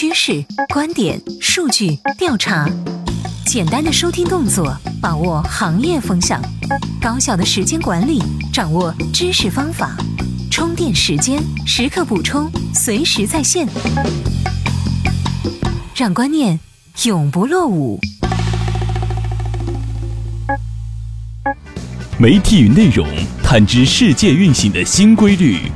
趋势、观点、数据、调查，简单的收听动作，把握行业风向；高效的时间管理，掌握知识方法；充电时间，时刻补充，随时在线，让观念永不落伍。媒体与内容探知世界运行的新规律，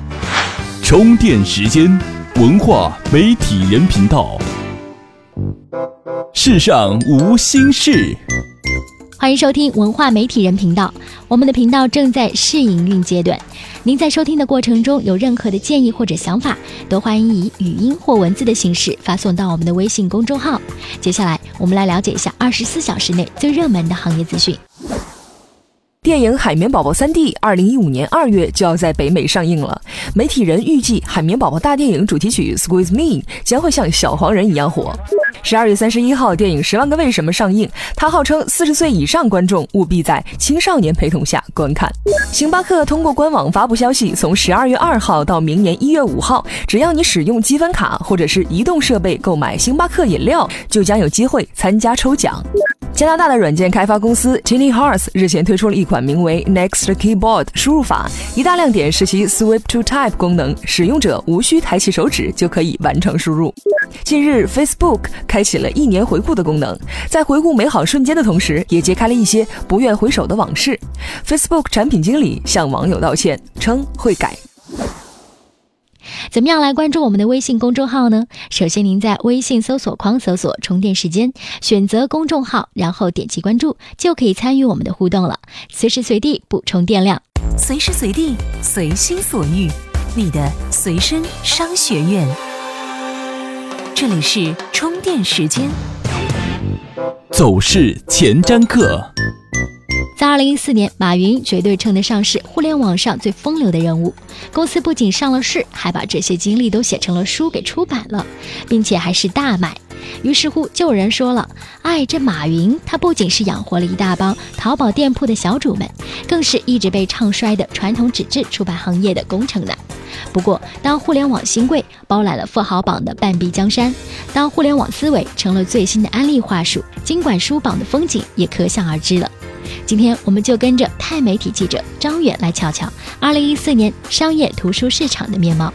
充电时间。文化媒体人频道，世上无心事。欢迎收听文化媒体人频道，我们的频道正在试营运阶段。您在收听的过程中有任何的建议或者想法，都欢迎以语音或文字的形式发送到我们的微信公众号。接下来，我们来了解一下二十四小时内最热门的行业资讯。电影《海绵宝宝》三 D 二零一五年二月就要在北美上映了。媒体人预计，《海绵宝宝》大电影主题曲《Squeeze Me》将会像小黄人一样火。十二月三十一号，电影《十万个为什么》上映，它号称四十岁以上观众务必在青少年陪同下观看。星巴克通过官网发布消息，从十二月二号到明年一月五号，只要你使用积分卡或者是移动设备购买星巴克饮料，就将有机会参加抽奖。加拿大的软件开发公司 Tiny Horse 日前推出了一款名为 Next Keyboard 输入法，一大亮点是其 Swipe to Type 功能，使用者无需抬起手指就可以完成输入。近日，Facebook 开启了一年回顾的功能，在回顾美好瞬间的同时，也揭开了一些不愿回首的往事。Facebook 产品经理向网友道歉，称会改。怎么样来关注我们的微信公众号呢？首先，您在微信搜索框搜索“充电时间”，选择公众号，然后点击关注，就可以参与我们的互动了。随时随地补充电量，随时随地随心所欲，你的随身商学院。这里是充电时间，走势前瞻课。在二零一四年，马云绝对称得上是互联网上最风流的人物。公司不仅上了市，还把这些经历都写成了书给出版了，并且还是大卖。于是乎，就有人说了：“哎，这马云他不仅是养活了一大帮淘宝店铺的小主们，更是一直被唱衰的传统纸质出版行业的功臣呢。”不过，当互联网新贵包揽了富豪榜的半壁江山，当互联网思维成了最新的安利话术，尽管书榜的风景也可想而知了。今天我们就跟着泰媒体记者张远来瞧瞧2014年商业图书市场的面貌。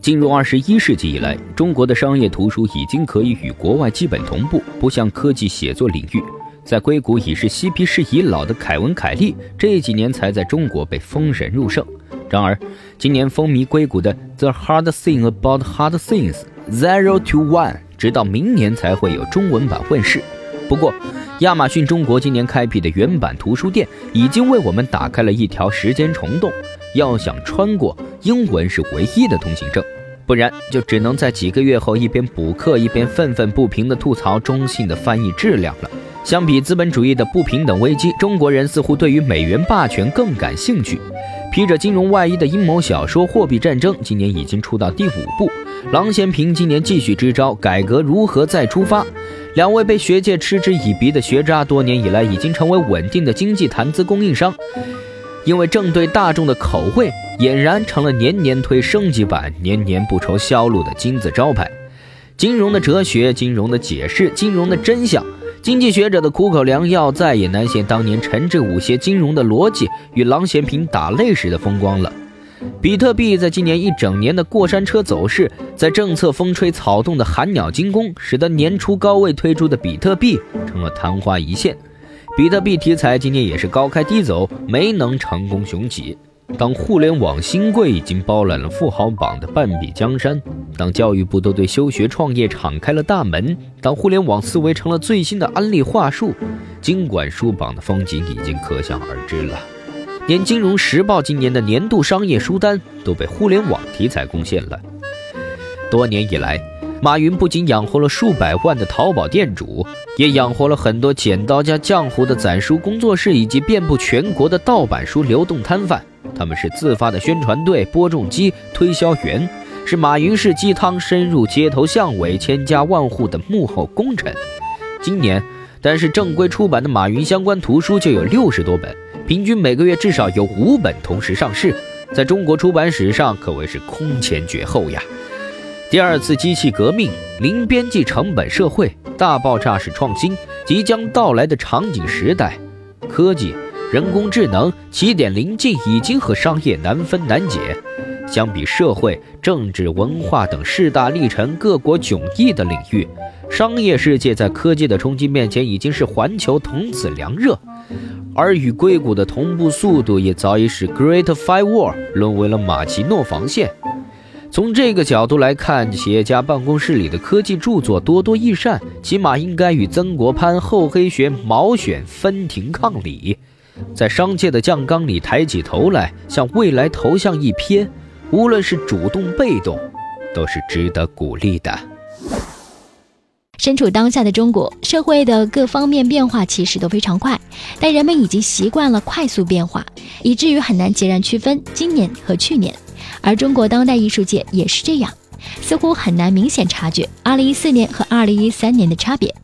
进入二十一世纪以来，中国的商业图书已经可以与国外基本同步，不像科技写作领域，在硅谷已是嬉皮士已老的凯文·凯利这几年才在中国被封神入圣。然而，今年风靡硅谷的《The Hard Thing About Hard Things: Zero to One》直到明年才会有中文版问世。不过，亚马逊中国今年开辟的原版图书店已经为我们打开了一条时间虫洞。要想穿过，英文是唯一的通行证，不然就只能在几个月后一边补课一边愤愤不平地吐槽中信的翻译质量了。相比资本主义的不平等危机，中国人似乎对于美元霸权更感兴趣。披着金融外衣的阴谋小说《货币战争》今年已经出到第五部，郎咸平今年继续支招，改革如何再出发？两位被学界嗤之以鼻的学渣，多年以来已经成为稳定的经济谈资供应商，因为正对大众的口味，俨然成了年年推升级版、年年不愁销路的金字招牌。金融的哲学、金融的解释、金融的真相，经济学者的苦口良药，再也难现当年陈志武写金融的逻辑与郎咸平打擂时的风光了。比特币在今年一整年的过山车走势，在政策风吹草动的寒鸟惊弓，使得年初高位推出的比特币成了昙花一现。比特币题材今年也是高开低走，没能成功雄起。当互联网新贵已经包揽了富豪榜的半壁江山，当教育部都对休学创业敞开了大门，当互联网思维成了最新的安利话术，经管书榜的风景已经可想而知了。连《金融时报》今年的年度商业书单都被互联网题材攻陷了。多年以来，马云不仅养活了数百万的淘宝店主，也养活了很多剪刀加浆糊的攒书工作室以及遍布全国的盗版书流动摊贩。他们是自发的宣传队、播种机、推销员，是马云式鸡汤深入街头巷尾、千家万户的幕后功臣。今年，单是正规出版的马云相关图书就有六十多本。平均每个月至少有五本同时上市，在中国出版史上可谓是空前绝后呀。第二次机器革命、零边际成本社会、大爆炸式创新、即将到来的场景时代，科技、人工智能、起点临近已经和商业难分难解。相比社会、政治、文化等势大力沉、各国迥异的领域，商业世界在科技的冲击面前已经是环球童子凉热，而与硅谷的同步速度也早已使 Great Firewall 沦为了马奇诺防线。从这个角度来看，企业家办公室里的科技著作多多益善，起码应该与曾国藩厚黑学毛选分庭抗礼，在商界的酱缸里抬起头来，向未来投向一瞥，无论是主动被动，都是值得鼓励的。身处当下的中国社会的各方面变化其实都非常快，但人们已经习惯了快速变化，以至于很难截然区分今年和去年。而中国当代艺术界也是这样，似乎很难明显察觉2014年和2013年的差别。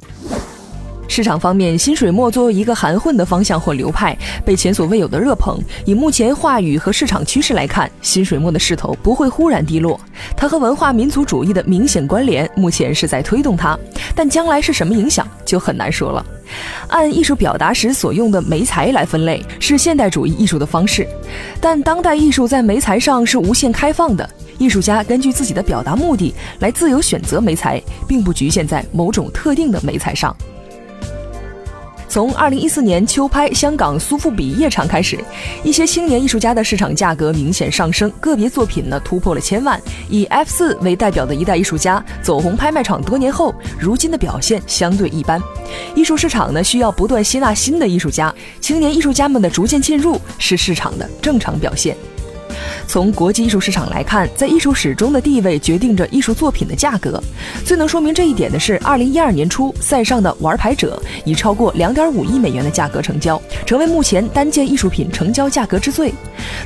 市场方面，新水墨作为一个含混的方向或流派，被前所未有的热捧。以目前话语和市场趋势来看，新水墨的势头不会忽然低落。它和文化民族主义的明显关联，目前是在推动它，但将来是什么影响就很难说了。按艺术表达时所用的媒材来分类，是现代主义艺术的方式。但当代艺术在媒材上是无限开放的，艺术家根据自己的表达目的来自由选择媒材，并不局限在某种特定的媒材上。从二零一四年秋拍香港苏富比夜场开始，一些青年艺术家的市场价格明显上升，个别作品呢突破了千万。以 F 四为代表的一代艺术家走红拍卖场多年后，如今的表现相对一般。艺术市场呢需要不断吸纳新的艺术家，青年艺术家们的逐渐进入是市场的正常表现。从国际艺术市场来看，在艺术史中的地位决定着艺术作品的价格。最能说明这一点的是，二零一二年初，塞尚的《玩牌者》以超过两点五亿美元的价格成交，成为目前单件艺术品成交价格之最。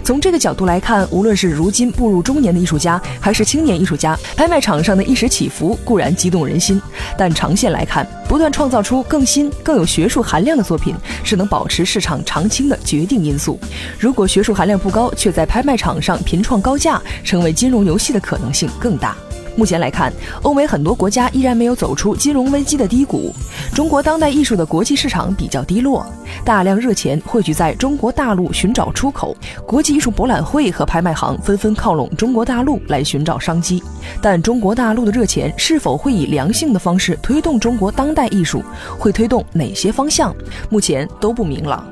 从这个角度来看，无论是如今步入中年的艺术家，还是青年艺术家，拍卖场上的一时起伏固然激动人心，但长线来看，不断创造出更新、更有学术含量的作品，是能保持市场长青的决定因素。如果学术含量不高，却在拍卖场上频创高价，成为金融游戏的可能性更大。目前来看，欧美很多国家依然没有走出金融危机的低谷。中国当代艺术的国际市场比较低落，大量热钱汇聚在中国大陆寻找出口，国际艺术博览会和拍卖行纷纷靠拢中国大陆来寻找商机。但中国大陆的热钱是否会以良性的方式推动中国当代艺术，会推动哪些方向，目前都不明朗。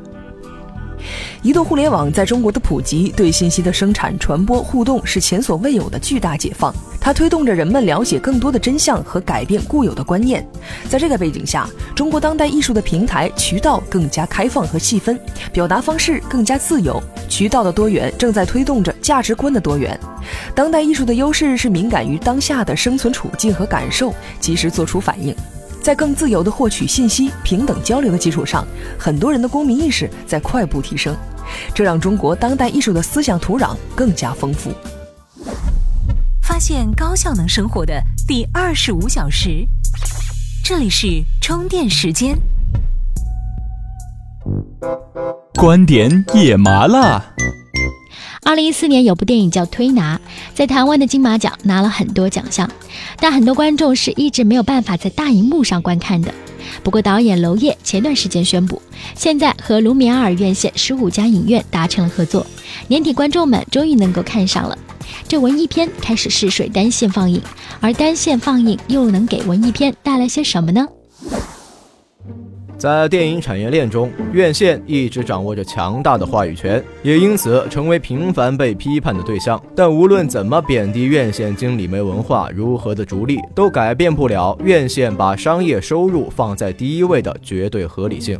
移动互联网在中国的普及，对信息的生产、传播、互动是前所未有的巨大解放。它推动着人们了解更多的真相和改变固有的观念。在这个背景下，中国当代艺术的平台渠道更加开放和细分，表达方式更加自由。渠道的多元正在推动着价值观的多元。当代艺术的优势是敏感于当下的生存处境和感受，及时做出反应。在更自由的获取信息、平等交流的基础上，很多人的公民意识在快步提升，这让中国当代艺术的思想土壤更加丰富。发现高效能生活的第二十五小时，这里是充电时间。观点也麻辣。二零一四年有部电影叫《推拿》，在台湾的金马奖拿了很多奖项，但很多观众是一直没有办法在大荧幕上观看的。不过导演娄烨前段时间宣布，现在和卢米埃尔院线十五家影院达成了合作，年底观众们终于能够看上了。这文艺片开始试水单线放映，而单线放映又能给文艺片带来些什么呢？在电影产业链中，院线一直掌握着强大的话语权，也因此成为频繁被批判的对象。但无论怎么贬低院线经理没文化，如何的逐利，都改变不了院线把商业收入放在第一位的绝对合理性。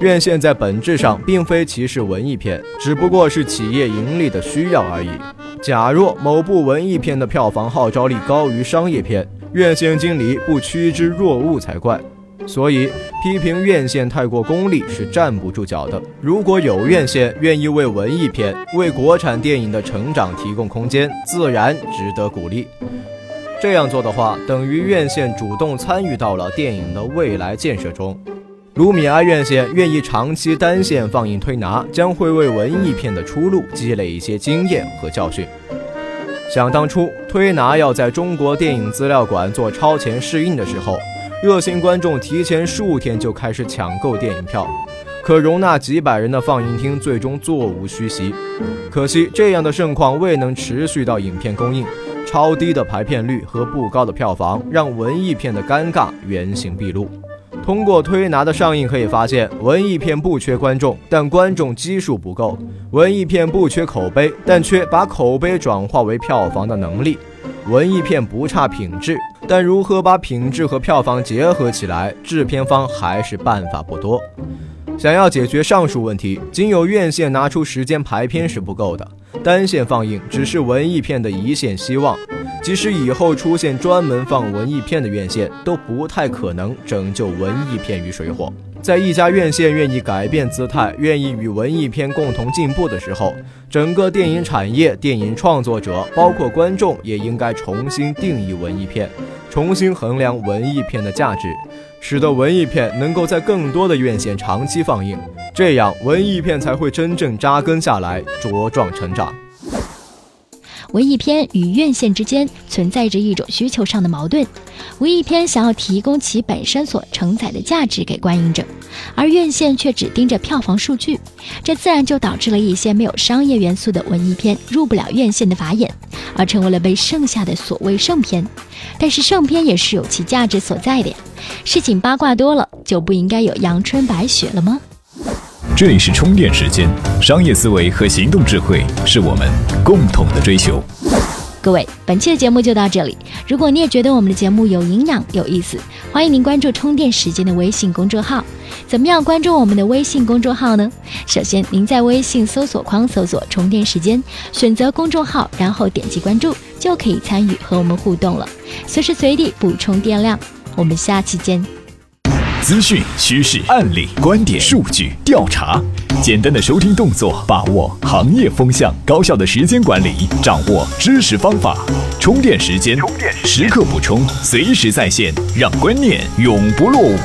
院线在本质上并非歧视文艺片，只不过是企业盈利的需要而已。假若某部文艺片的票房号召力高于商业片，院线经理不趋之若鹜才怪。所以，批评院线太过功利是站不住脚的。如果有院线愿意为文艺片、为国产电影的成长提供空间，自然值得鼓励。这样做的话，等于院线主动参与到了电影的未来建设中。卢米埃院线愿意长期单线放映推拿，将会为文艺片的出路积累一些经验和教训。想当初推拿要在中国电影资料馆做超前试映的时候，热心观众提前数天就开始抢购电影票，可容纳几百人的放映厅最终座无虚席。可惜这样的盛况未能持续到影片公映，超低的排片率和不高的票房让文艺片的尴尬原形毕露。通过推拿的上映可以发现，文艺片不缺观众，但观众基数不够；文艺片不缺口碑，但缺把口碑转化为票房的能力；文艺片不差品质，但如何把品质和票房结合起来，制片方还是办法不多。想要解决上述问题，仅有院线拿出时间排片是不够的，单线放映只是文艺片的一线希望。即使以后出现专门放文艺片的院线，都不太可能拯救文艺片于水火。在一家院线愿意改变姿态、愿意与文艺片共同进步的时候，整个电影产业、电影创作者，包括观众，也应该重新定义文艺片，重新衡量文艺片的价值，使得文艺片能够在更多的院线长期放映，这样文艺片才会真正扎根下来，茁壮成长。文艺片与院线之间存在着一种需求上的矛盾，文艺片想要提供其本身所承载的价值给观影者，而院线却只盯着票房数据，这自然就导致了一些没有商业元素的文艺片入不了院线的法眼，而成为了被剩下的所谓圣片。但是圣片也是有其价值所在的呀，事情八卦多了就不应该有阳春白雪了吗？这里是充电时间，商业思维和行动智慧是我们共同的追求。各位，本期的节目就到这里。如果你也觉得我们的节目有营养、有意思，欢迎您关注充电时间的微信公众号。怎么样关注我们的微信公众号呢？首先，您在微信搜索框搜索“充电时间”，选择公众号，然后点击关注，就可以参与和我们互动了，随时随地补充电量。我们下期见。资讯、趋势、案例、观点、数据、调查，简单的收听动作，把握行业风向；高效的时间管理，掌握知识方法。充电时间，时刻补充，随时在线，让观念永不落伍。